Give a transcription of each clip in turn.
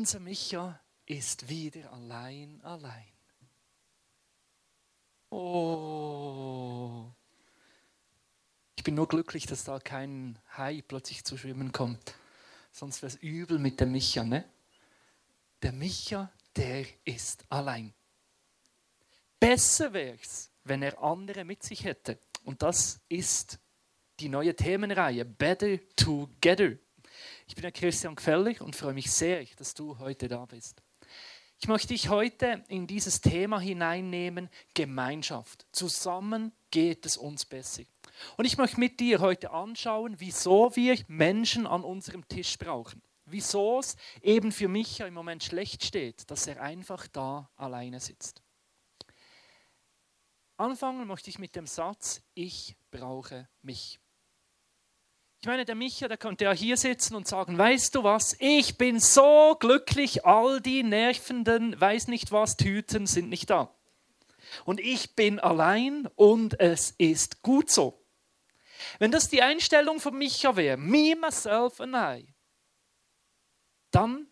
Unser Micha ist wieder allein, allein. Oh. Ich bin nur glücklich, dass da kein Hai plötzlich zu schwimmen kommt. Sonst wäre es übel mit dem Micha, ne? Der Micha, der ist allein. Besser wäre es, wenn er andere mit sich hätte. Und das ist die neue Themenreihe Better Together. Ich bin der Christian Gfeller und freue mich sehr, dass du heute da bist. Ich möchte dich heute in dieses Thema hineinnehmen, Gemeinschaft. Zusammen geht es uns besser. Und ich möchte mit dir heute anschauen, wieso wir Menschen an unserem Tisch brauchen. Wieso es eben für mich im Moment schlecht steht, dass er einfach da alleine sitzt. Anfangen möchte ich mit dem Satz, ich brauche mich. Ich meine, der Micha, der könnte ja hier sitzen und sagen, weißt du was, ich bin so glücklich, all die nervenden, weiß nicht was, Tüten sind nicht da. Und ich bin allein und es ist gut so. Wenn das die Einstellung von Micha wäre, me, myself and I, dann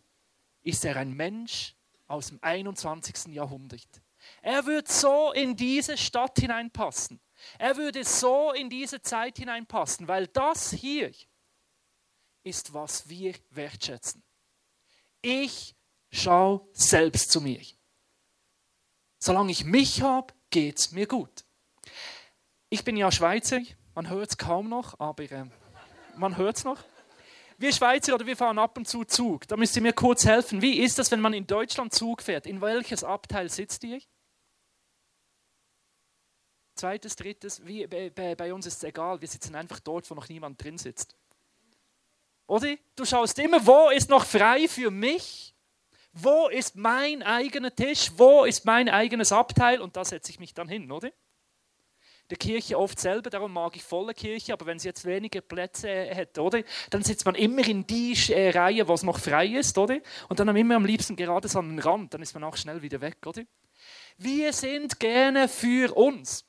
ist er ein Mensch aus dem 21. Jahrhundert. Er wird so in diese Stadt hineinpassen. Er würde so in diese Zeit hineinpassen, weil das hier ist, was wir wertschätzen. Ich schaue selbst zu mir. Solange ich mich habe, geht es mir gut. Ich bin ja Schweizer, man hört es kaum noch, aber äh, man hört es noch. Wir Schweizer oder wir fahren ab und zu Zug. Da müsst ihr mir kurz helfen. Wie ist das, wenn man in Deutschland Zug fährt? In welches Abteil sitzt ihr? Zweites, drittes, wie, bei, bei uns ist es egal, wir sitzen einfach dort, wo noch niemand drin sitzt. Oder? Du schaust immer, wo ist noch frei für mich? Wo ist mein eigener Tisch? Wo ist mein eigenes Abteil? Und da setze ich mich dann hin, oder? Der Kirche oft selber, darum mag ich volle Kirche, aber wenn sie jetzt wenige Plätze hätte, oder? Dann sitzt man immer in die äh, Reihe, wo es noch frei ist, oder? Und dann immer am liebsten gerade so an den Rand, dann ist man auch schnell wieder weg, oder? Wir sind gerne für uns.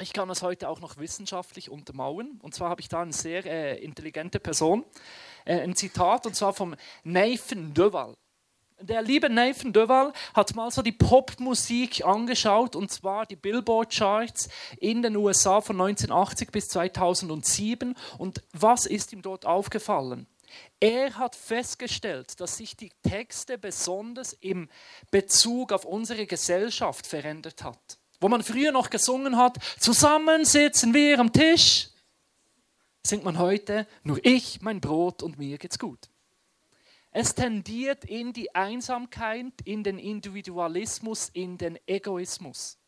Ich kann das heute auch noch wissenschaftlich untermauern. Und zwar habe ich da eine sehr äh, intelligente Person, äh, ein Zitat, und zwar vom Nathan Döval. Der liebe Nathan Döval hat mal so die Popmusik angeschaut, und zwar die Billboard-Charts in den USA von 1980 bis 2007. Und was ist ihm dort aufgefallen? Er hat festgestellt, dass sich die Texte besonders im Bezug auf unsere Gesellschaft verändert hat. Wo man früher noch gesungen hat, zusammen sitzen wir am Tisch, singt man heute, nur ich, mein Brot und mir geht's gut. Es tendiert in die Einsamkeit, in den Individualismus, in den Egoismus.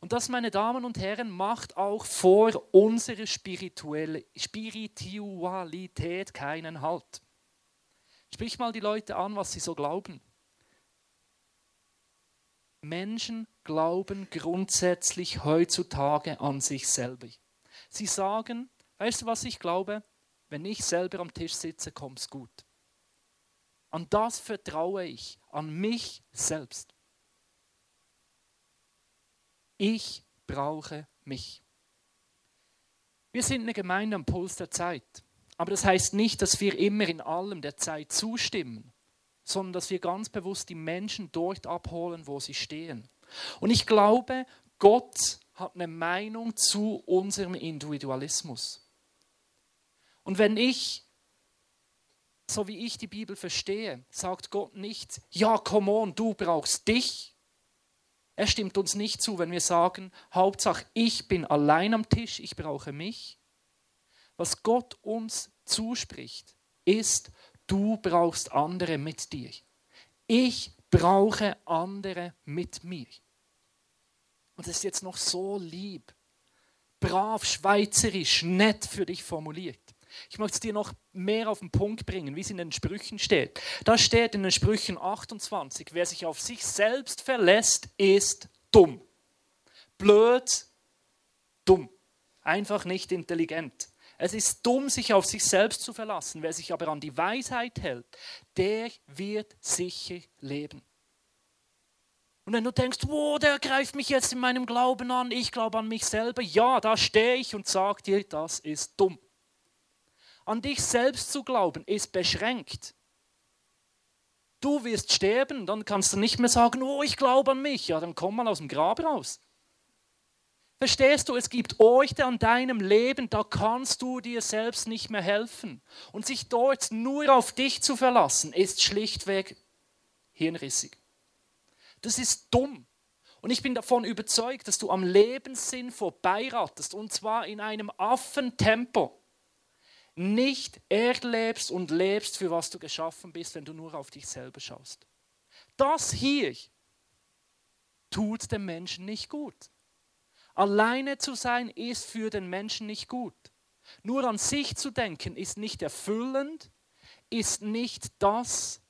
Und das, meine Damen und Herren, macht auch vor unserer Spiritualität keinen Halt. Sprich mal die Leute an, was sie so glauben. Menschen glauben grundsätzlich heutzutage an sich selber. Sie sagen, weißt du, was ich glaube? Wenn ich selber am Tisch sitze, kommt's gut. An das vertraue ich, an mich selbst. Ich brauche mich. Wir sind eine Gemeinde am Puls der Zeit. Aber das heißt nicht, dass wir immer in allem der Zeit zustimmen sondern dass wir ganz bewusst die Menschen dort abholen, wo sie stehen. Und ich glaube, Gott hat eine Meinung zu unserem Individualismus. Und wenn ich, so wie ich die Bibel verstehe, sagt Gott nicht, ja, come on, du brauchst dich. Er stimmt uns nicht zu, wenn wir sagen, Hauptsache, ich bin allein am Tisch, ich brauche mich. Was Gott uns zuspricht, ist, Du brauchst andere mit dir. Ich brauche andere mit mir. Und das ist jetzt noch so lieb, brav, schweizerisch, nett für dich formuliert. Ich möchte es dir noch mehr auf den Punkt bringen, wie es in den Sprüchen steht. Da steht in den Sprüchen 28, wer sich auf sich selbst verlässt, ist dumm. Blöd, dumm. Einfach nicht intelligent. Es ist dumm, sich auf sich selbst zu verlassen. Wer sich aber an die Weisheit hält, der wird sicher leben. Und wenn du denkst, wow, der greift mich jetzt in meinem Glauben an, ich glaube an mich selber, ja, da stehe ich und sage dir, das ist dumm. An dich selbst zu glauben ist beschränkt. Du wirst sterben, dann kannst du nicht mehr sagen, oh, ich glaube an mich. Ja, dann komm mal aus dem Grab raus. Verstehst du, es gibt Orte an deinem Leben, da kannst du dir selbst nicht mehr helfen. Und sich dort nur auf dich zu verlassen, ist schlichtweg hirnrissig. Das ist dumm. Und ich bin davon überzeugt, dass du am Lebenssinn vorbeirattest, und zwar in einem Affentempo. Nicht erlebst und lebst, für was du geschaffen bist, wenn du nur auf dich selber schaust. Das hier tut dem Menschen nicht gut. Alleine zu sein ist für den Menschen nicht gut. Nur an sich zu denken ist nicht erfüllend, ist nicht das,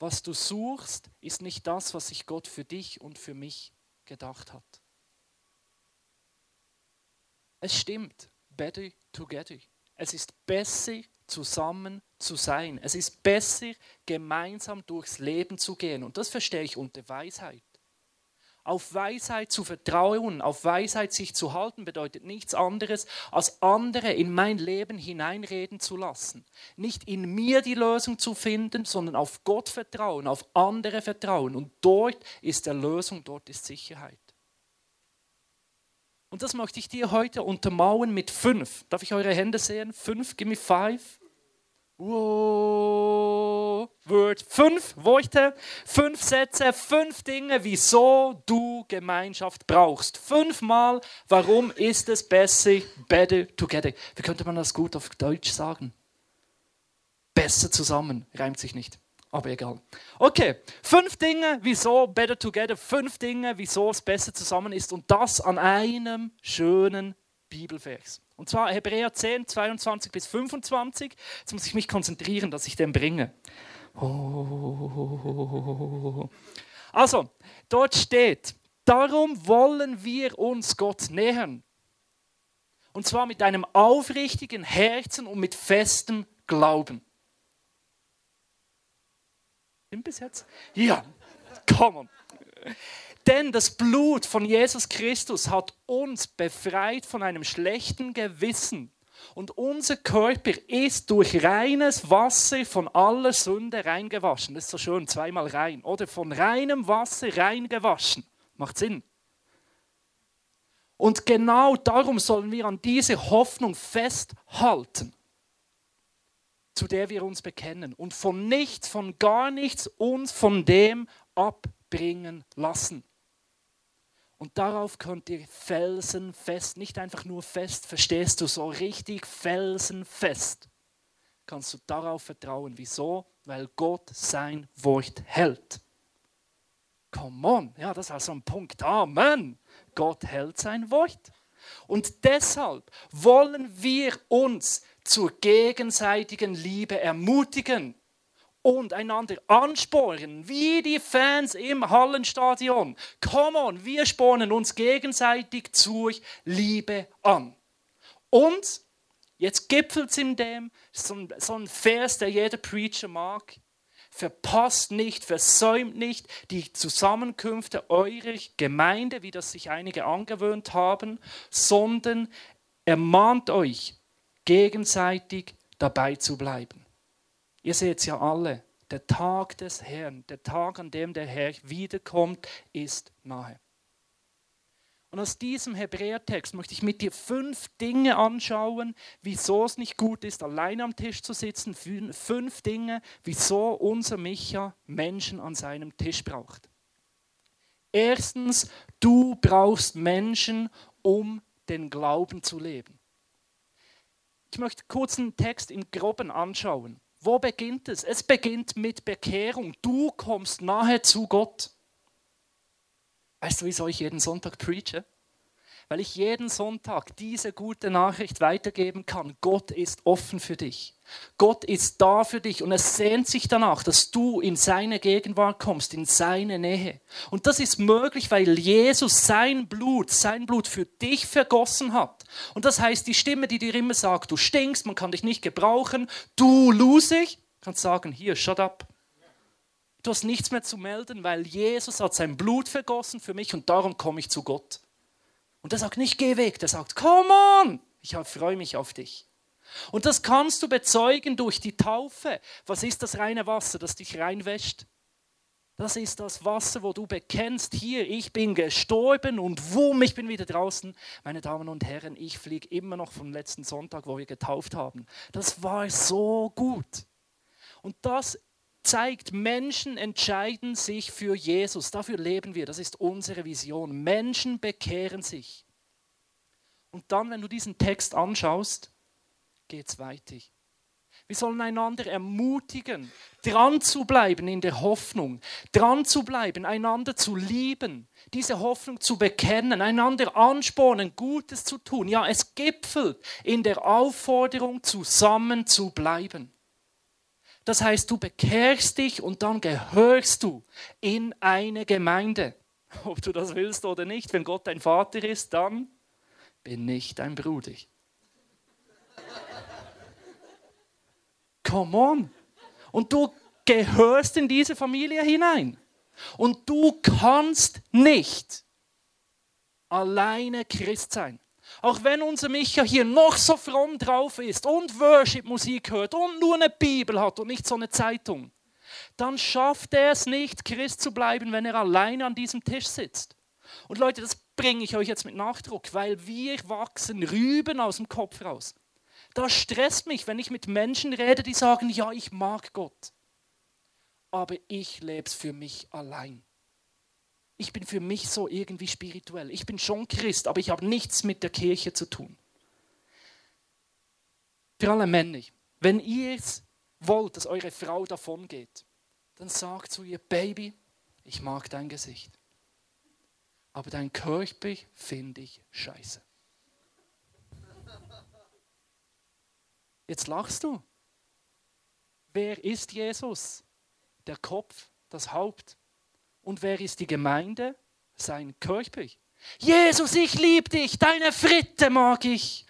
was du suchst, ist nicht das, was sich Gott für dich und für mich gedacht hat. Es stimmt, better together. Es ist besser zusammen zu sein. Es ist besser gemeinsam durchs Leben zu gehen. Und das verstehe ich unter Weisheit. Auf Weisheit zu vertrauen, auf Weisheit sich zu halten, bedeutet nichts anderes, als andere in mein Leben hineinreden zu lassen. Nicht in mir die Lösung zu finden, sondern auf Gott vertrauen, auf andere vertrauen. Und dort ist der Lösung, dort ist Sicherheit. Und das möchte ich dir heute untermauern mit fünf. Darf ich eure Hände sehen? Fünf, give me five. Wow. Word. Fünf Worte, fünf Sätze, fünf Dinge, wieso du Gemeinschaft brauchst. Fünfmal, warum ist es besser, better together. Wie könnte man das gut auf Deutsch sagen? Besser zusammen, reimt sich nicht, aber egal. Okay, fünf Dinge, wieso better together, fünf Dinge, wieso es besser zusammen ist und das an einem schönen Bibelvers. Und zwar Hebräer 10, 22 bis 25. Jetzt muss ich mich konzentrieren, dass ich den bringe. Also, dort steht, darum wollen wir uns Gott nähern. Und zwar mit einem aufrichtigen Herzen und mit festem Glauben. Stimmt bis jetzt? Ja, on. Denn das Blut von Jesus Christus hat uns befreit von einem schlechten Gewissen. Und unser Körper ist durch reines Wasser von aller Sünde reingewaschen. Das ist so schön, zweimal rein. Oder von reinem Wasser reingewaschen. Macht Sinn. Und genau darum sollen wir an diese Hoffnung festhalten, zu der wir uns bekennen. Und von nichts, von gar nichts uns von dem abbringen lassen. Und darauf könnt ihr felsenfest, nicht einfach nur fest, verstehst du, so richtig felsenfest, kannst du darauf vertrauen. Wieso? Weil Gott sein Wort hält. Come on, ja, das ist also ein Punkt. Amen. Gott hält sein Wort. Und deshalb wollen wir uns zur gegenseitigen Liebe ermutigen und einander anspornen, wie die Fans im Hallenstadion. Come on, wir spornen uns gegenseitig zur Liebe an. Und jetzt gipfelt es in dem, so ein, so ein Vers, der jeder Preacher mag. Verpasst nicht, versäumt nicht die Zusammenkünfte eurer Gemeinde, wie das sich einige angewöhnt haben, sondern ermahnt euch, gegenseitig dabei zu bleiben. Ihr seht es ja alle, der Tag des Herrn, der Tag, an dem der Herr wiederkommt, ist nahe. Und aus diesem Hebräertext möchte ich mit dir fünf Dinge anschauen, wieso es nicht gut ist, allein am Tisch zu sitzen. Fünf Dinge, wieso unser Micha Menschen an seinem Tisch braucht. Erstens, du brauchst Menschen, um den Glauben zu leben. Ich möchte kurz einen Text im Groben anschauen. Wo beginnt es? Es beginnt mit Bekehrung. Du kommst nahe zu Gott. Weißt du, wieso ich jeden Sonntag preache? Weil ich jeden Sonntag diese gute Nachricht weitergeben kann. Gott ist offen für dich. Gott ist da für dich und er sehnt sich danach, dass du in seine Gegenwart kommst, in seine Nähe. Und das ist möglich, weil Jesus sein Blut, sein Blut für dich vergossen hat. Und das heißt, die Stimme, die dir immer sagt, du stinkst, man kann dich nicht gebrauchen, du losig, kannst sagen, hier, shut up. Du hast nichts mehr zu melden, weil Jesus hat sein Blut vergossen für mich und darum komme ich zu Gott. Und er sagt nicht, geh weg, der sagt, come on, ich freue mich auf dich. Und das kannst du bezeugen durch die Taufe. Was ist das reine Wasser, das dich reinwäscht? Das ist das Wasser, wo du bekennst, hier, ich bin gestorben und wumm, ich bin wieder draußen. Meine Damen und Herren, ich fliege immer noch vom letzten Sonntag, wo wir getauft haben. Das war so gut. Und das zeigt, Menschen entscheiden sich für Jesus. Dafür leben wir. Das ist unsere Vision. Menschen bekehren sich. Und dann, wenn du diesen Text anschaust, geht es weiter. Wir sollen einander ermutigen, dran zu bleiben in der Hoffnung, dran zu bleiben, einander zu lieben, diese Hoffnung zu bekennen, einander anspornen, Gutes zu tun. Ja, es gipfelt in der Aufforderung, zusammen zu bleiben. Das heißt, du bekehrst dich und dann gehörst du in eine Gemeinde. Ob du das willst oder nicht, wenn Gott dein Vater ist, dann bin ich dein Bruder. Come on. Und du gehörst in diese Familie hinein. Und du kannst nicht alleine Christ sein. Auch wenn unser Micha hier noch so fromm drauf ist und Worship-Musik hört und nur eine Bibel hat und nicht so eine Zeitung, dann schafft er es nicht, Christ zu bleiben, wenn er alleine an diesem Tisch sitzt. Und Leute, das bringe ich euch jetzt mit Nachdruck, weil wir wachsen Rüben aus dem Kopf raus. Das stresst mich, wenn ich mit Menschen rede, die sagen, ja, ich mag Gott, aber ich lebe es für mich allein. Ich bin für mich so irgendwie spirituell. Ich bin schon Christ, aber ich habe nichts mit der Kirche zu tun. Für alle Männer, wenn ihr wollt, dass eure Frau davon geht, dann sagt zu ihr, Baby, ich mag dein Gesicht, aber dein Körper finde ich scheiße. Jetzt lachst du. Wer ist Jesus? Der Kopf, das Haupt. Und wer ist die Gemeinde? Sein Körper. Jesus, ich liebe dich, deine Fritte mag ich.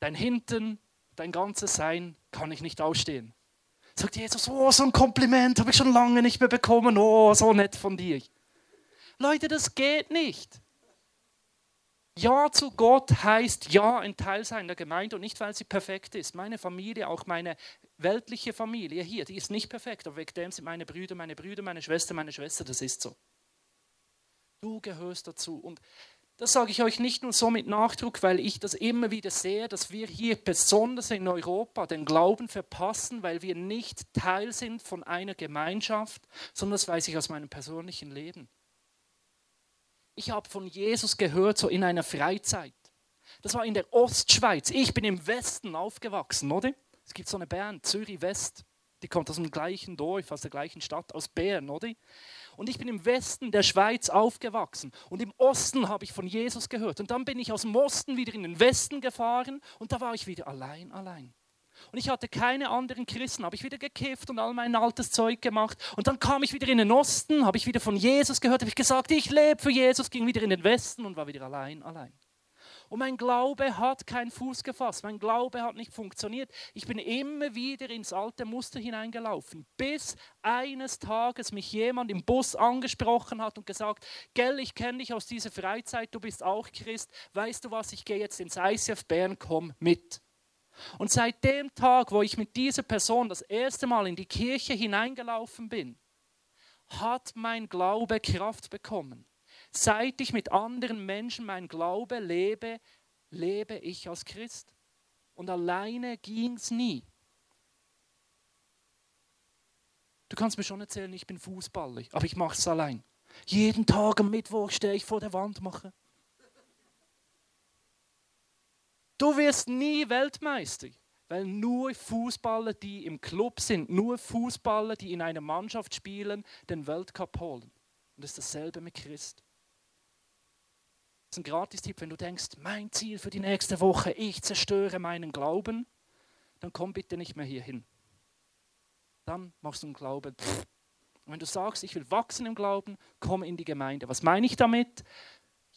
Dein Hinten, dein ganzes Sein kann ich nicht ausstehen. Sagt Jesus, oh, so ein Kompliment habe ich schon lange nicht mehr bekommen. Oh, so nett von dir. Leute, das geht nicht. Ja zu Gott heißt ja ein Teil sein der Gemeinde und nicht, weil sie perfekt ist. Meine Familie, auch meine weltliche Familie hier, die ist nicht perfekt, aber wegen dem sind meine Brüder, meine Brüder, meine Schwester, meine Schwester, das ist so. Du gehörst dazu. Und das sage ich euch nicht nur so mit Nachdruck, weil ich das immer wieder sehe, dass wir hier besonders in Europa den Glauben verpassen, weil wir nicht Teil sind von einer Gemeinschaft, sondern das weiß ich aus meinem persönlichen Leben. Ich habe von Jesus gehört, so in einer Freizeit. Das war in der Ostschweiz. Ich bin im Westen aufgewachsen, oder? Es gibt so eine Band, Zürich West. Die kommt aus dem gleichen Dorf, aus der gleichen Stadt, aus Bern, oder? Und ich bin im Westen der Schweiz aufgewachsen. Und im Osten habe ich von Jesus gehört. Und dann bin ich aus dem Osten wieder in den Westen gefahren und da war ich wieder allein, allein. Und ich hatte keine anderen Christen, habe ich wieder gekifft und all mein altes Zeug gemacht. Und dann kam ich wieder in den Osten, habe ich wieder von Jesus gehört, habe ich gesagt, ich lebe für Jesus, ging wieder in den Westen und war wieder allein, allein. Und mein Glaube hat keinen Fuß gefasst, mein Glaube hat nicht funktioniert. Ich bin immer wieder ins alte Muster hineingelaufen, bis eines Tages mich jemand im Bus angesprochen hat und gesagt, gell, ich kenne dich aus dieser Freizeit, du bist auch Christ, weißt du was, ich gehe jetzt ins ICF Bern, komm mit. Und seit dem Tag, wo ich mit dieser Person das erste Mal in die Kirche hineingelaufen bin, hat mein Glaube Kraft bekommen. Seit ich mit anderen Menschen mein Glaube lebe, lebe ich als Christ. Und alleine ging es nie. Du kannst mir schon erzählen, ich bin Fußballer, aber ich mache es allein. Jeden Tag am Mittwoch stehe ich vor der Wand, mache Du wirst nie Weltmeister, weil nur Fußballer, die im Club sind, nur Fußballer, die in einer Mannschaft spielen, den Weltcup holen. Und das ist dasselbe mit Christ. Das ist ein Gratistipp, wenn du denkst, mein Ziel für die nächste Woche, ich zerstöre meinen Glauben, dann komm bitte nicht mehr hier hin. Dann machst du einen Glauben. Und wenn du sagst, ich will wachsen im Glauben, komm in die Gemeinde. Was meine ich damit?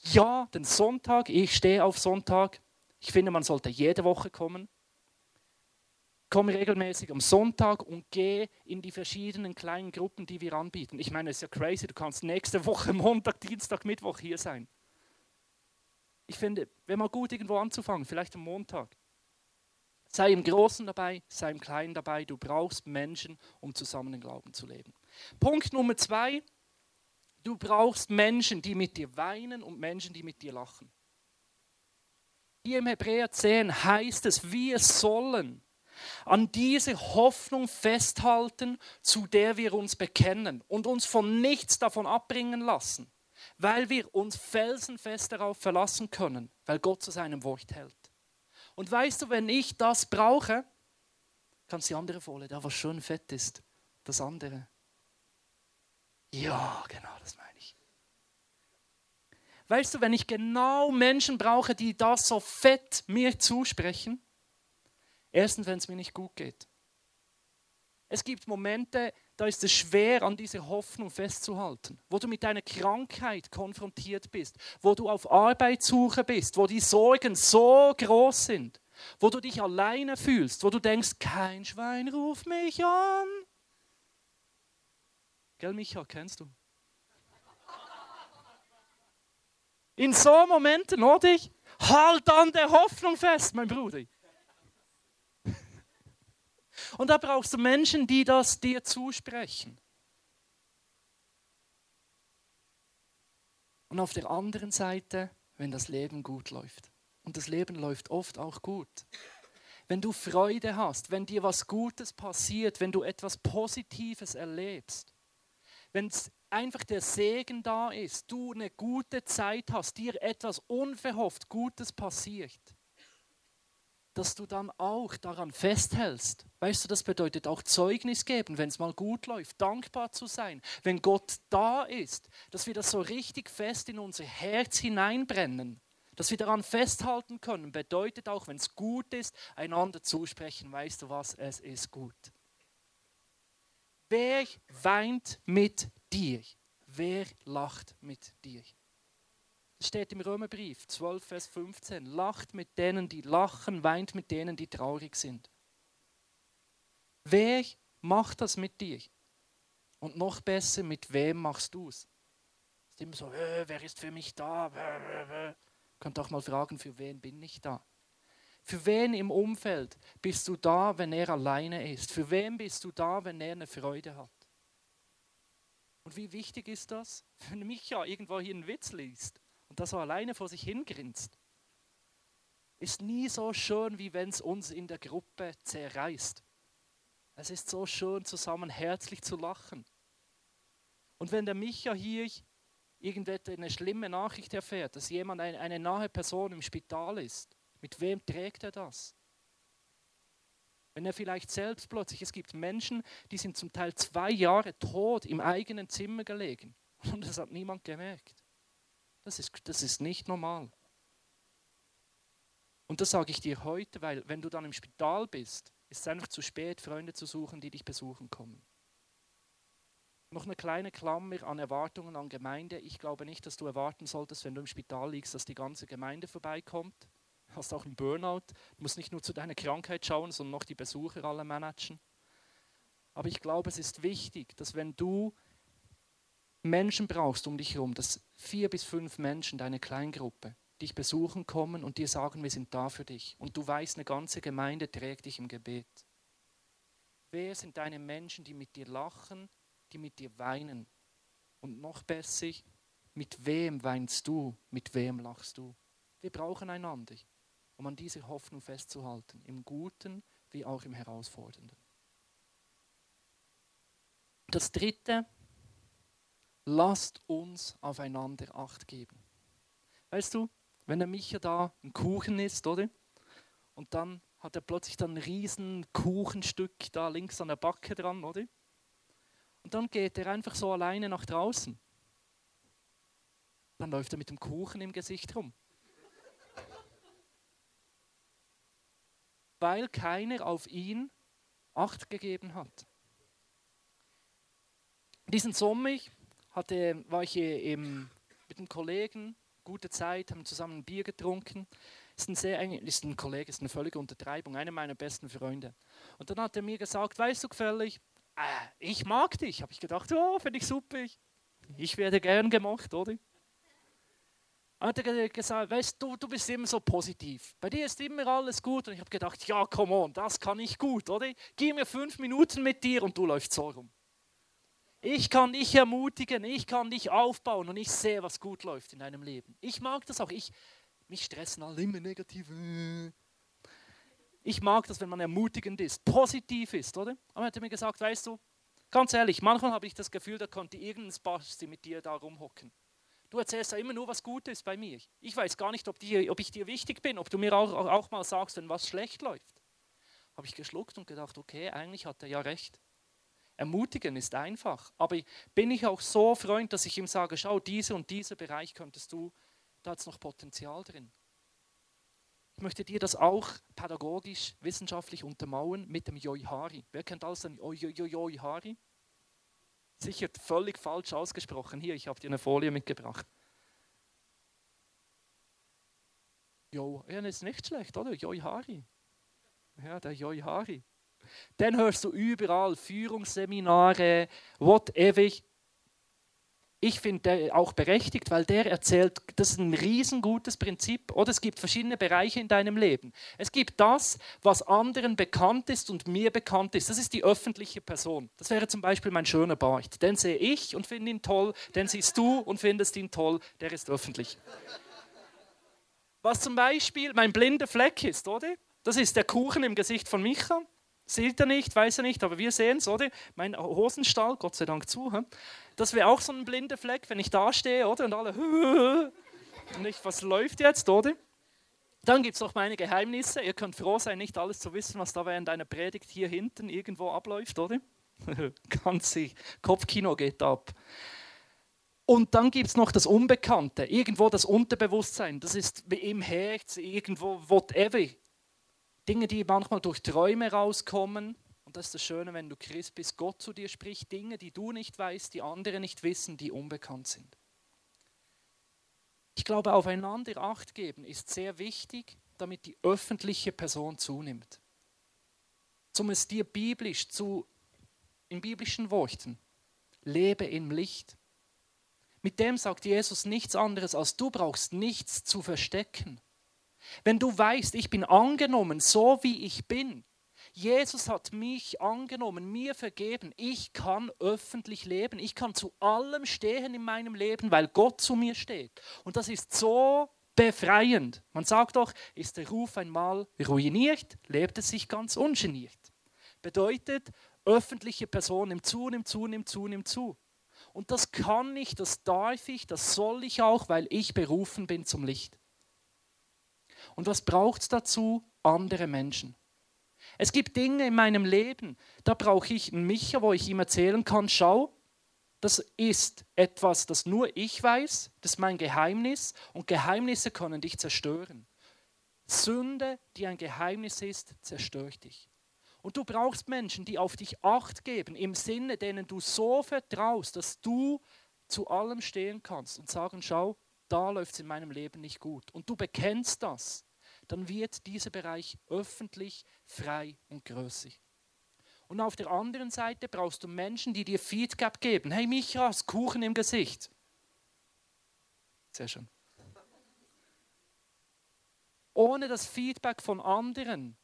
Ja, den Sonntag, ich stehe auf Sonntag, ich finde, man sollte jede Woche kommen. Komme regelmäßig am Sonntag und gehe in die verschiedenen kleinen Gruppen, die wir anbieten. Ich meine, es ist ja crazy, du kannst nächste Woche Montag, Dienstag, Mittwoch hier sein. Ich finde, wäre mal gut, irgendwo anzufangen, vielleicht am Montag. Sei im Großen dabei, sei im Kleinen dabei. Du brauchst Menschen, um zusammen den Glauben zu leben. Punkt Nummer zwei. Du brauchst Menschen, die mit dir weinen und Menschen, die mit dir lachen. Hier im Hebräer 10 heißt es, wir sollen an diese Hoffnung festhalten, zu der wir uns bekennen und uns von nichts davon abbringen lassen, weil wir uns felsenfest darauf verlassen können, weil Gott zu seinem Wort hält. Und weißt du, wenn ich das brauche, kannst du die andere Folie, da was schön fett ist, das andere. Ja, genau, das meine ich. Weißt du, wenn ich genau Menschen brauche, die das so fett mir zusprechen, erstens, wenn es mir nicht gut geht. Es gibt Momente, da ist es schwer, an dieser Hoffnung festzuhalten, wo du mit deiner Krankheit konfrontiert bist, wo du auf Arbeitssuche bist, wo die Sorgen so groß sind, wo du dich alleine fühlst, wo du denkst, kein Schwein ruft mich an. Gell, Micha, kennst du? In so Momenten, oder? Halt an der Hoffnung fest, mein Bruder. Und da brauchst du Menschen, die das dir zusprechen. Und auf der anderen Seite, wenn das Leben gut läuft. Und das Leben läuft oft auch gut. Wenn du Freude hast, wenn dir was Gutes passiert, wenn du etwas Positives erlebst, wenn einfach der Segen da ist, du eine gute Zeit hast, dir etwas unverhofft Gutes passiert, dass du dann auch daran festhältst. Weißt du, das bedeutet auch Zeugnis geben, wenn es mal gut läuft, dankbar zu sein, wenn Gott da ist, dass wir das so richtig fest in unser Herz hineinbrennen, dass wir daran festhalten können, bedeutet auch, wenn es gut ist, einander zusprechen, weißt du was, es ist gut. Wer weint mit dir? Wer lacht mit dir? Es steht im Römerbrief 12, Vers 15. Lacht mit denen, die lachen, weint mit denen, die traurig sind. Wer macht das mit dir? Und noch besser, mit wem machst du es? Es ist immer so, äh, wer ist für mich da? Äh, äh, Könnt auch mal fragen, für wen bin ich da? Für wen im Umfeld bist du da, wenn er alleine ist? Für wen bist du da, wenn er eine Freude hat? Und wie wichtig ist das, wenn Micha irgendwo hier einen Witz liest und da so alleine vor sich hingrinst? Ist nie so schön, wie wenn es uns in der Gruppe zerreißt. Es ist so schön, zusammen herzlich zu lachen. Und wenn der Micha hier irgendeine schlimme Nachricht erfährt, dass jemand, eine, eine nahe Person im Spital ist, mit wem trägt er das? Wenn er vielleicht selbst plötzlich, es gibt Menschen, die sind zum Teil zwei Jahre tot im eigenen Zimmer gelegen und das hat niemand gemerkt. Das ist, das ist nicht normal. Und das sage ich dir heute, weil wenn du dann im Spital bist, ist es einfach zu spät, Freunde zu suchen, die dich besuchen kommen. Noch eine kleine Klammer an Erwartungen an Gemeinde. Ich glaube nicht, dass du erwarten solltest, wenn du im Spital liegst, dass die ganze Gemeinde vorbeikommt hast auch einen Burnout, musst nicht nur zu deiner Krankheit schauen, sondern noch die Besucher alle managen. Aber ich glaube, es ist wichtig, dass wenn du Menschen brauchst um dich herum, dass vier bis fünf Menschen, deine Kleingruppe, dich besuchen kommen und dir sagen, wir sind da für dich. Und du weißt, eine ganze Gemeinde trägt dich im Gebet. Wer sind deine Menschen, die mit dir lachen, die mit dir weinen? Und noch besser, mit wem weinst du, mit wem lachst du? Wir brauchen einander um an dieser Hoffnung festzuhalten, im Guten wie auch im Herausfordernden. Das Dritte, lasst uns aufeinander Acht geben. Weißt du, wenn der Micha da ein Kuchen isst, oder? Und dann hat er plötzlich dann ein riesen Kuchenstück da links an der Backe dran, oder? Und dann geht er einfach so alleine nach draußen. Dann läuft er mit dem Kuchen im Gesicht rum. Weil keiner auf ihn Acht gegeben hat. Diesen Sommer hatte, war ich im, mit einem Kollegen, gute Zeit, haben zusammen ein Bier getrunken. Ist ein sehr ist ein Kollege, ist eine völlige Untertreibung, einer meiner besten Freunde. Und dann hat er mir gesagt, weißt du gefällig, äh, ich mag dich. Habe ich gedacht, oh, finde ich super. Ich werde gern gemacht, oder? Hat er gesagt, weißt du, du bist immer so positiv. Bei dir ist immer alles gut. Und ich habe gedacht, ja, come on, das kann ich gut, oder? Gib mir fünf Minuten mit dir und du läufst so rum. Ich kann dich ermutigen, ich kann dich aufbauen und ich sehe, was gut läuft in deinem Leben. Ich mag das auch. Ich, mich stressen alle immer negativ. Ich mag das, wenn man ermutigend ist, positiv ist, oder? Aber er hat mir gesagt, weißt du, ganz ehrlich, manchmal habe ich das Gefühl, da konnte irgendein Spasti mit dir da rumhocken. Du erzählst ja immer nur, was gut ist bei mir. Ich weiß gar nicht, ob, die, ob ich dir wichtig bin, ob du mir auch, auch mal sagst, wenn was schlecht läuft. Habe ich geschluckt und gedacht, okay, eigentlich hat er ja recht. Ermutigen ist einfach. Aber bin ich auch so Freund, dass ich ihm sage, schau, diese und dieser Bereich könntest du, da hat es noch Potenzial drin. Ich möchte dir das auch pädagogisch, wissenschaftlich untermauern mit dem Yoihari. Wer kennt alles den Yoihari? Sicher völlig falsch ausgesprochen. Hier, ich habe dir eine Folie mitgebracht. Jo, ja, ist nicht schlecht, oder? Yoihari. Ja, der Yoihari. Dann hörst du überall Führungsseminare, whatever. Ich finde auch berechtigt, weil der erzählt, das ist ein riesengutes Prinzip. Oder es gibt verschiedene Bereiche in deinem Leben. Es gibt das, was anderen bekannt ist und mir bekannt ist. Das ist die öffentliche Person. Das wäre zum Beispiel mein schöner Bart. Den sehe ich und finde ihn toll. Den siehst du und findest ihn toll. Der ist öffentlich. Was zum Beispiel mein blinder Fleck ist, oder? Das ist der Kuchen im Gesicht von Micha. Sieht er nicht, weiß er nicht, aber wir sehen es, oder? Mein Hosenstall, Gott sei Dank zu. Das wäre auch so ein blinder Fleck, wenn ich da stehe, oder? Und alle, und ich, was läuft jetzt, oder? Dann gibt es noch meine Geheimnisse. Ihr könnt froh sein, nicht alles zu wissen, was da während einer Predigt hier hinten irgendwo abläuft, oder? Ganz sicher. Kopfkino geht ab. Und dann gibt es noch das Unbekannte, irgendwo das Unterbewusstsein. Das ist im Herz, irgendwo, whatever. Dinge, die manchmal durch Träume rauskommen. Und das ist das Schöne, wenn du Christ bist. Gott zu dir spricht Dinge, die du nicht weißt, die andere nicht wissen, die unbekannt sind. Ich glaube, aufeinander Acht geben ist sehr wichtig, damit die öffentliche Person zunimmt. Zum es dir biblisch zu, in biblischen Worten, lebe im Licht. Mit dem sagt Jesus nichts anderes, als du brauchst nichts zu verstecken. Wenn du weißt, ich bin angenommen, so wie ich bin, Jesus hat mich angenommen, mir vergeben, ich kann öffentlich leben, ich kann zu allem stehen in meinem Leben, weil Gott zu mir steht. Und das ist so befreiend. Man sagt doch, ist der Ruf einmal ruiniert, lebt es sich ganz ungeniert. Bedeutet, öffentliche Person nimmt zu, nimmt zu, nimmt zu, nimmt zu. Und das kann ich, das darf ich, das soll ich auch, weil ich berufen bin zum Licht. Und was braucht es dazu? Andere Menschen. Es gibt Dinge in meinem Leben, da brauche ich einen Micha, wo ich ihm erzählen kann, schau, das ist etwas, das nur ich weiß, das ist mein Geheimnis und Geheimnisse können dich zerstören. Sünde, die ein Geheimnis ist, zerstört dich. Und du brauchst Menschen, die auf dich acht geben, im Sinne, denen du so vertraust, dass du zu allem stehen kannst und sagen, schau, da läuft es in meinem Leben nicht gut. Und du bekennst das, dann wird dieser Bereich öffentlich, frei und größer. Und auf der anderen Seite brauchst du Menschen, die dir Feedback geben. Hey Micha, Kuchen im Gesicht. Sehr schön. Ohne das Feedback von anderen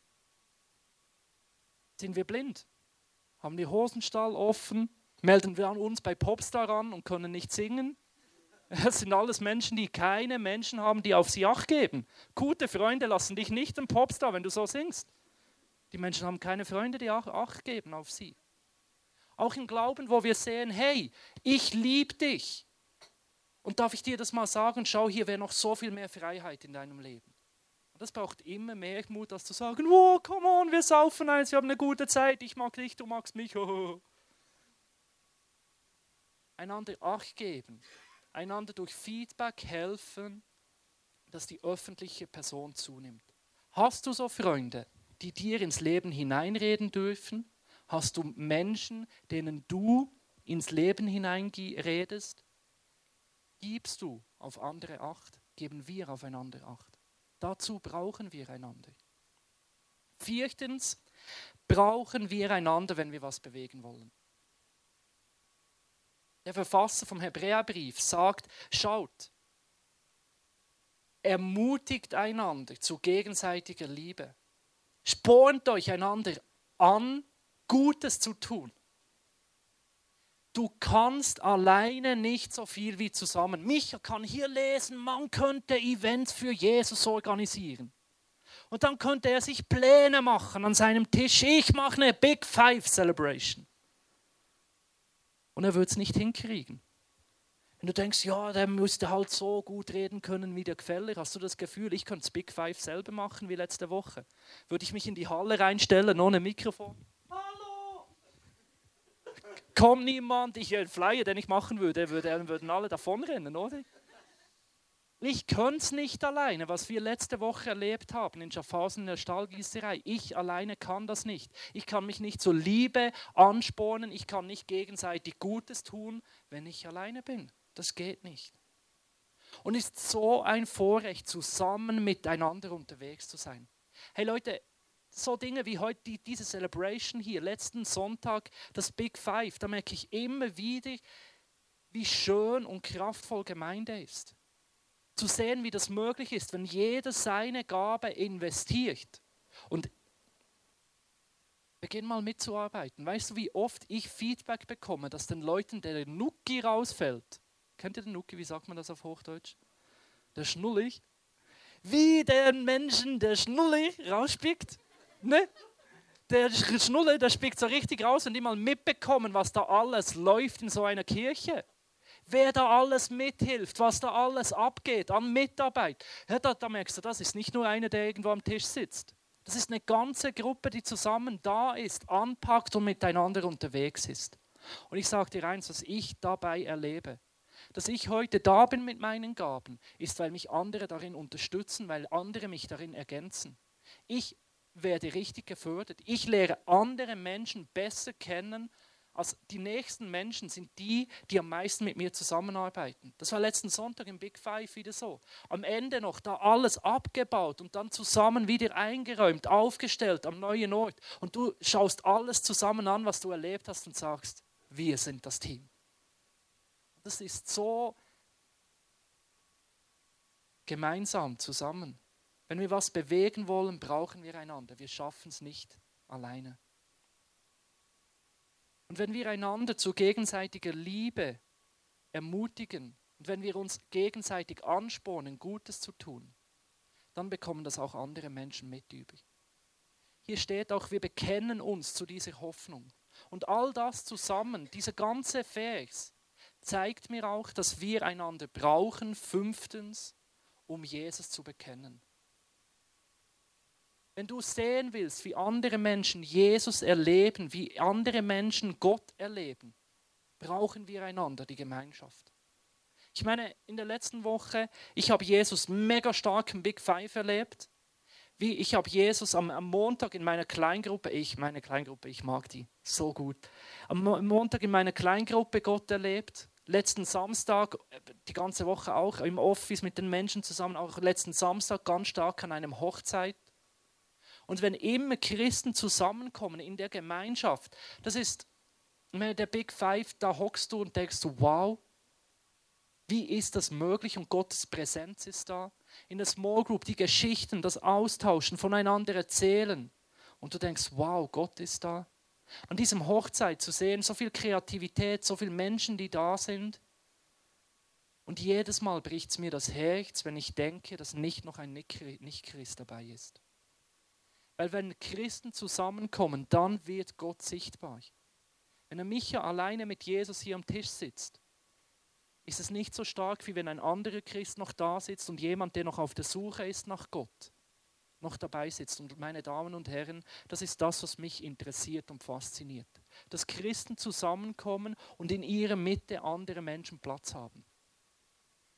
sind wir blind. Haben die Hosenstall offen, melden wir uns bei Popstar an und können nicht singen. Das sind alles Menschen, die keine Menschen haben, die auf sie Acht geben. Gute Freunde lassen dich nicht im Popstar, wenn du so singst. Die Menschen haben keine Freunde, die Acht geben auf sie. Auch im Glauben, wo wir sehen, hey, ich liebe dich. Und darf ich dir das mal sagen, schau, hier wäre noch so viel mehr Freiheit in deinem Leben. Und das braucht immer mehr Mut, als zu sagen, oh, come on, wir saufen eins, wir haben eine gute Zeit, ich mag dich, du magst mich. Einander Acht geben einander durch Feedback helfen, dass die öffentliche Person zunimmt. Hast du so Freunde, die dir ins Leben hineinreden dürfen? Hast du Menschen, denen du ins Leben hineinredest? Gibst du auf andere Acht? Geben wir aufeinander Acht? Dazu brauchen wir einander. Viertens, brauchen wir einander, wenn wir was bewegen wollen. Der Verfasser vom Hebräerbrief sagt, schaut, ermutigt einander zu gegenseitiger Liebe. Spornt euch einander an, Gutes zu tun. Du kannst alleine nicht so viel wie zusammen. Micha kann hier lesen, man könnte Events für Jesus organisieren. Und dann könnte er sich Pläne machen an seinem Tisch. Ich mache eine Big Five Celebration. Und er wird es nicht hinkriegen. Wenn du denkst, ja, der müsste halt so gut reden können wie der Queller, hast du das Gefühl, ich könnte das Big Five selber machen wie letzte Woche? Würde ich mich in die Halle reinstellen ohne Mikrofon? Hallo! Kommt niemand, ich Flyer, den ich machen würde, würde würden alle davonrennen, oder? Ich könnte es nicht alleine, was wir letzte Woche erlebt haben in Schaffhausen in der Stallgießerei. Ich alleine kann das nicht. Ich kann mich nicht zur Liebe anspornen, ich kann nicht gegenseitig Gutes tun, wenn ich alleine bin. Das geht nicht. Und ist so ein Vorrecht, zusammen miteinander unterwegs zu sein. Hey Leute, so Dinge wie heute die, diese Celebration hier, letzten Sonntag, das Big Five, da merke ich immer wieder, wie schön und kraftvoll Gemeinde ist zu sehen, wie das möglich ist, wenn jeder seine Gabe investiert. Und beginn mal mitzuarbeiten. Weißt du, wie oft ich Feedback bekomme, dass den Leuten der Nuki rausfällt? Kennt ihr den Nuki? Wie sagt man das auf Hochdeutsch? Der Schnullig. Wie der Menschen der Schnullig rauspickt. Ne? Der Schnulle, der spickt so richtig raus und die mal mitbekommen, was da alles läuft in so einer Kirche wer da alles mithilft, was da alles abgeht an Mitarbeit. Ja, da, da merkst du, das ist nicht nur einer, der irgendwo am Tisch sitzt. Das ist eine ganze Gruppe, die zusammen da ist, anpackt und miteinander unterwegs ist. Und ich sage dir eins, was ich dabei erlebe. Dass ich heute da bin mit meinen Gaben, ist, weil mich andere darin unterstützen, weil andere mich darin ergänzen. Ich werde richtig gefördert. Ich lehre andere Menschen besser kennen, also die nächsten Menschen sind die, die am meisten mit mir zusammenarbeiten. Das war letzten Sonntag im Big Five wieder so. Am Ende noch da alles abgebaut und dann zusammen wieder eingeräumt, aufgestellt am neuen Ort. Und du schaust alles zusammen an, was du erlebt hast und sagst, wir sind das Team. Das ist so gemeinsam zusammen. Wenn wir was bewegen wollen, brauchen wir einander. Wir schaffen es nicht alleine. Und wenn wir einander zu gegenseitiger Liebe ermutigen und wenn wir uns gegenseitig anspornen, Gutes zu tun, dann bekommen das auch andere Menschen mit über. Hier steht auch, wir bekennen uns zu dieser Hoffnung. Und all das zusammen, dieser ganze Vers, zeigt mir auch, dass wir einander brauchen, fünftens, um Jesus zu bekennen. Wenn du sehen willst, wie andere Menschen Jesus erleben, wie andere Menschen Gott erleben, brauchen wir einander, die Gemeinschaft. Ich meine, in der letzten Woche, ich habe Jesus mega stark im Big Five erlebt. Wie ich habe Jesus am, am, Montag in meiner Kleingruppe, ich, meine Kleingruppe, ich mag die so gut. Am Montag in meiner Kleingruppe Gott erlebt. Letzten Samstag, die ganze Woche auch im Office mit den Menschen zusammen, auch letzten Samstag ganz stark an einem Hochzeit. Und wenn immer Christen zusammenkommen in der Gemeinschaft, das ist der Big Five, da hockst du und denkst du, wow, wie ist das möglich und Gottes Präsenz ist da? In der Small Group die Geschichten, das Austauschen, voneinander erzählen. Und du denkst, wow, Gott ist da. An diesem Hochzeit zu sehen, so viel Kreativität, so viele Menschen, die da sind. Und jedes Mal bricht es mir das Herz, wenn ich denke, dass nicht noch ein Nicht-Christ dabei ist. Weil wenn Christen zusammenkommen, dann wird Gott sichtbar. Wenn ein Micha alleine mit Jesus hier am Tisch sitzt, ist es nicht so stark, wie wenn ein anderer Christ noch da sitzt und jemand, der noch auf der Suche ist nach Gott, noch dabei sitzt. Und meine Damen und Herren, das ist das, was mich interessiert und fasziniert. Dass Christen zusammenkommen und in ihrer Mitte andere Menschen Platz haben.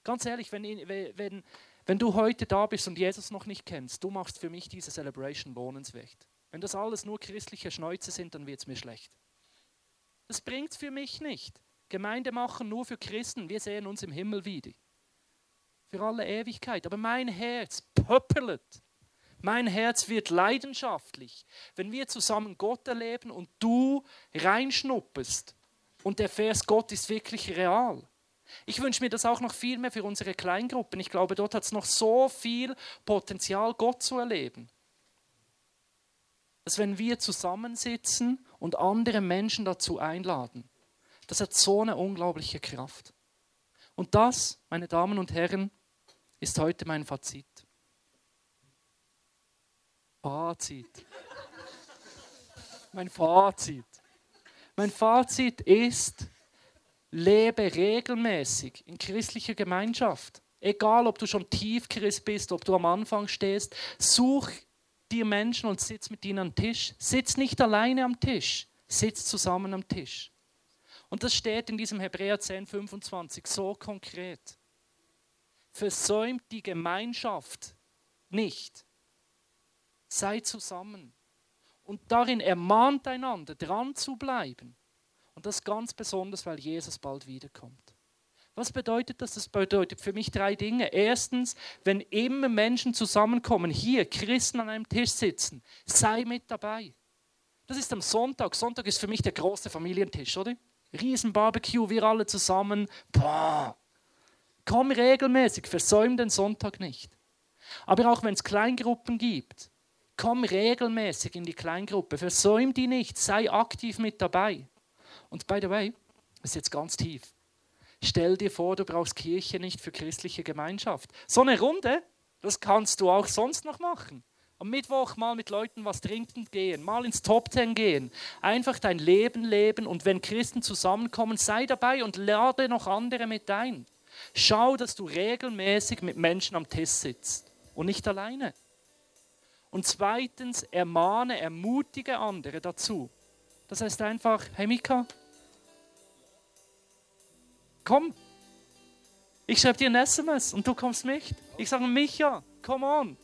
Ganz ehrlich, wenn, wenn, wenn du heute da bist und Jesus noch nicht kennst, du machst für mich diese Celebration lohnenswert. Wenn das alles nur christliche Schnäuze sind, dann wird es mir schlecht. Das bringt für mich nicht. Gemeinde machen nur für Christen, wir sehen uns im Himmel wieder. Für alle Ewigkeit. Aber mein Herz pöppelt. Mein Herz wird leidenschaftlich, wenn wir zusammen Gott erleben und du reinschnuppest und der Vers Gott ist wirklich real. Ich wünsche mir das auch noch viel mehr für unsere Kleingruppen. Ich glaube, dort hat es noch so viel Potenzial, Gott zu erleben. Dass wenn wir zusammensitzen und andere Menschen dazu einladen, das hat so eine unglaubliche Kraft. Und das, meine Damen und Herren, ist heute mein Fazit. Fazit. Mein Fazit. Mein Fazit ist, lebe regelmäßig in christlicher Gemeinschaft. Egal, ob du schon tief Christ bist, ob du am Anfang stehst, such dir Menschen und sitz mit ihnen am Tisch. Sitz nicht alleine am Tisch, sitz zusammen am Tisch. Und das steht in diesem Hebräer 10, 25 so konkret. Versäumt die Gemeinschaft nicht. Sei zusammen. Und darin ermahnt einander, dran zu bleiben. Und das ganz besonders, weil Jesus bald wiederkommt. Was bedeutet das? Das bedeutet für mich drei Dinge. Erstens, wenn immer Menschen zusammenkommen, hier Christen an einem Tisch sitzen, sei mit dabei. Das ist am Sonntag. Sonntag ist für mich der große Familientisch, oder? Riesen Barbecue, wir alle zusammen. Boah. Komm regelmäßig, versäum den Sonntag nicht. Aber auch wenn es Kleingruppen gibt, komm regelmäßig in die Kleingruppe, versäum die nicht, sei aktiv mit dabei. Und by the way, ist jetzt ganz tief. Stell dir vor, du brauchst Kirche nicht für christliche Gemeinschaft. So eine Runde, das kannst du auch sonst noch machen am Mittwoch mal mit Leuten was trinken gehen, mal ins Top Ten gehen, einfach dein Leben leben und wenn Christen zusammenkommen, sei dabei und lade noch andere mit ein. Schau, dass du regelmäßig mit Menschen am Tisch sitzt und nicht alleine. Und zweitens, ermahne, ermutige andere dazu. Das heißt einfach, hey Mika, komm, ich schreibe dir ein SMS und du kommst nicht. Ich sage, Micha, come on,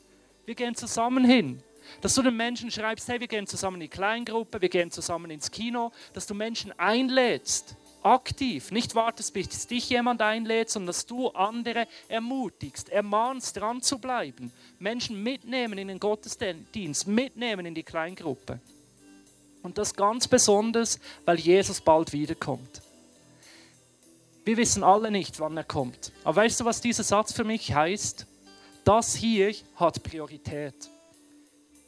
wir gehen zusammen hin. Dass du den Menschen schreibst, hey, wir gehen zusammen in die Kleingruppe, wir gehen zusammen ins Kino, dass du Menschen einlädst, aktiv, nicht wartest, bis dich jemand einlädt, sondern dass du andere ermutigst, ermahnst, dran zu bleiben, Menschen mitnehmen in den Gottesdienst, mitnehmen in die Kleingruppe. Und das ganz besonders, weil Jesus bald wiederkommt. Wir wissen alle nicht, wann er kommt. Aber weißt du, was dieser Satz für mich heißt? Das hier hat Priorität.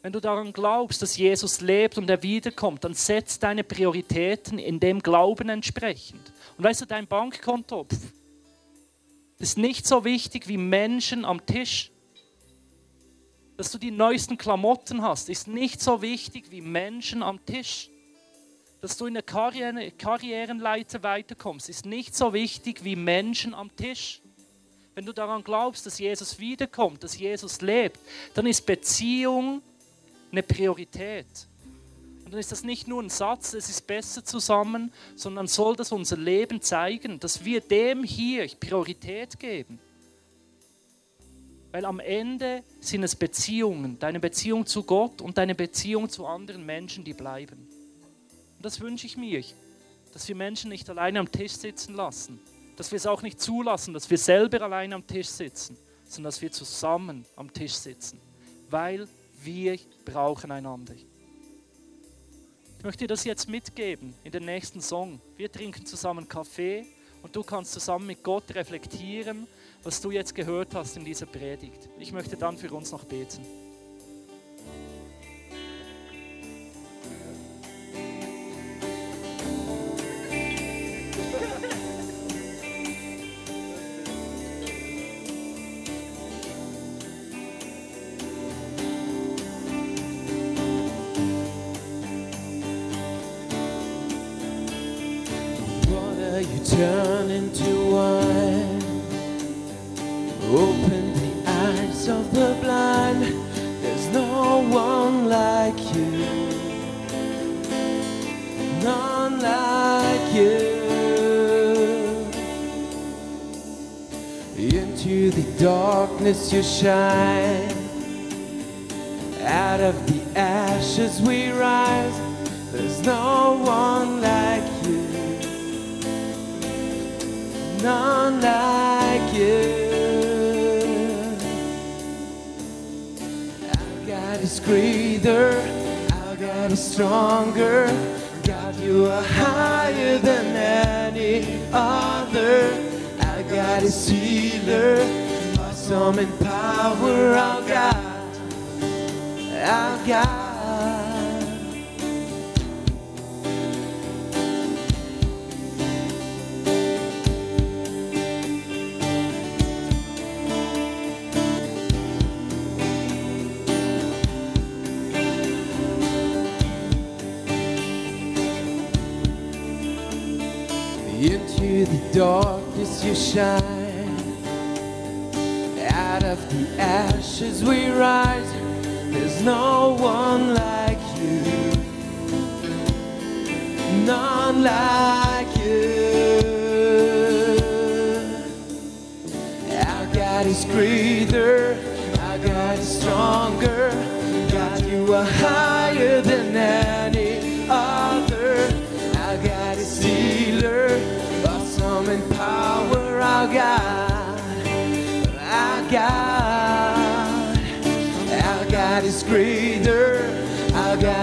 Wenn du daran glaubst, dass Jesus lebt und er wiederkommt, dann setz deine Prioritäten in dem Glauben entsprechend. Und weißt du, dein Bankkonto pff, ist nicht so wichtig wie Menschen am Tisch. Dass du die neuesten Klamotten hast, ist nicht so wichtig wie Menschen am Tisch. Dass du in der Karriere, Karrierenleiter weiterkommst, ist nicht so wichtig wie Menschen am Tisch. Wenn du daran glaubst, dass Jesus wiederkommt, dass Jesus lebt, dann ist Beziehung eine Priorität. Und dann ist das nicht nur ein Satz, es ist besser zusammen, sondern soll das unser Leben zeigen, dass wir dem hier Priorität geben. Weil am Ende sind es Beziehungen, deine Beziehung zu Gott und deine Beziehung zu anderen Menschen, die bleiben. Und das wünsche ich mir, dass wir Menschen nicht alleine am Tisch sitzen lassen, dass wir es auch nicht zulassen, dass wir selber allein am Tisch sitzen, sondern dass wir zusammen am Tisch sitzen, weil wir brauchen einander. Ich möchte dir das jetzt mitgeben in den nächsten Song. Wir trinken zusammen Kaffee und du kannst zusammen mit Gott reflektieren, was du jetzt gehört hast in dieser Predigt. Ich möchte dann für uns noch beten. You shine. Out of the ashes we rise. There's no one like you none like you. Our God is greater, our got is stronger. God, you are higher than any other. Our God is healer, awesome in power, our God, our God. Into the darkness you shine. Of the ashes we rise. There's no one like you. None like you. Our God is greater. Our God is stronger. God, you are higher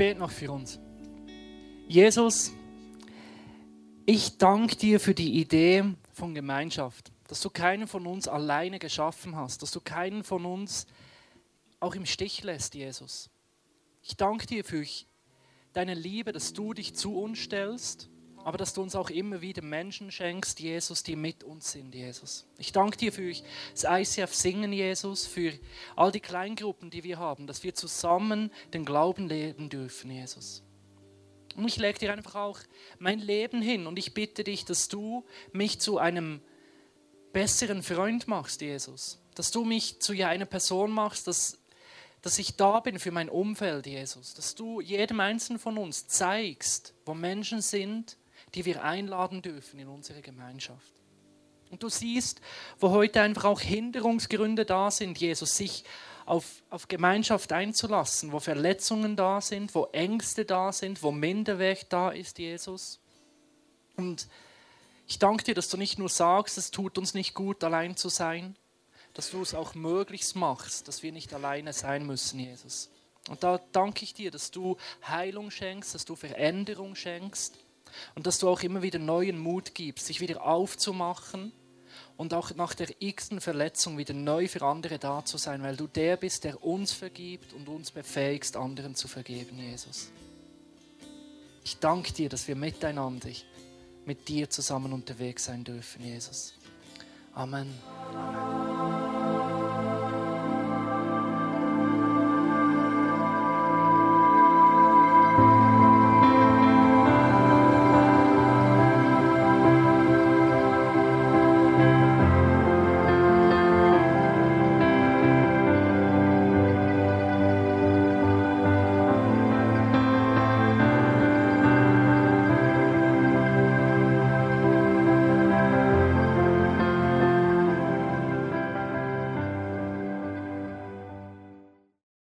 bete noch für uns. Jesus, ich danke dir für die Idee von Gemeinschaft, dass du keinen von uns alleine geschaffen hast, dass du keinen von uns auch im Stich lässt, Jesus. Ich danke dir für deine Liebe, dass du dich zu uns stellst, aber dass du uns auch immer wieder Menschen schenkst, Jesus, die mit uns sind, Jesus. Ich danke dir für das ICF Singen, Jesus, für all die Kleingruppen, die wir haben, dass wir zusammen den Glauben leben dürfen, Jesus. Und ich lege dir einfach auch mein Leben hin und ich bitte dich, dass du mich zu einem besseren Freund machst, Jesus. Dass du mich zu einer Person machst, dass, dass ich da bin für mein Umfeld, Jesus. Dass du jedem Einzelnen von uns zeigst, wo Menschen sind, die wir einladen dürfen in unsere Gemeinschaft. Und du siehst, wo heute einfach auch Hinderungsgründe da sind, Jesus, sich auf, auf Gemeinschaft einzulassen, wo Verletzungen da sind, wo Ängste da sind, wo Minderwert da ist, Jesus. Und ich danke dir, dass du nicht nur sagst, es tut uns nicht gut, allein zu sein, dass du es auch möglichst machst, dass wir nicht alleine sein müssen, Jesus. Und da danke ich dir, dass du Heilung schenkst, dass du Veränderung schenkst und dass du auch immer wieder neuen Mut gibst, sich wieder aufzumachen und auch nach der x-ten Verletzung wieder neu für andere da zu sein, weil du der bist, der uns vergibt und uns befähigst, anderen zu vergeben, Jesus. Ich danke dir, dass wir miteinander mit dir zusammen unterwegs sein dürfen, Jesus. Amen.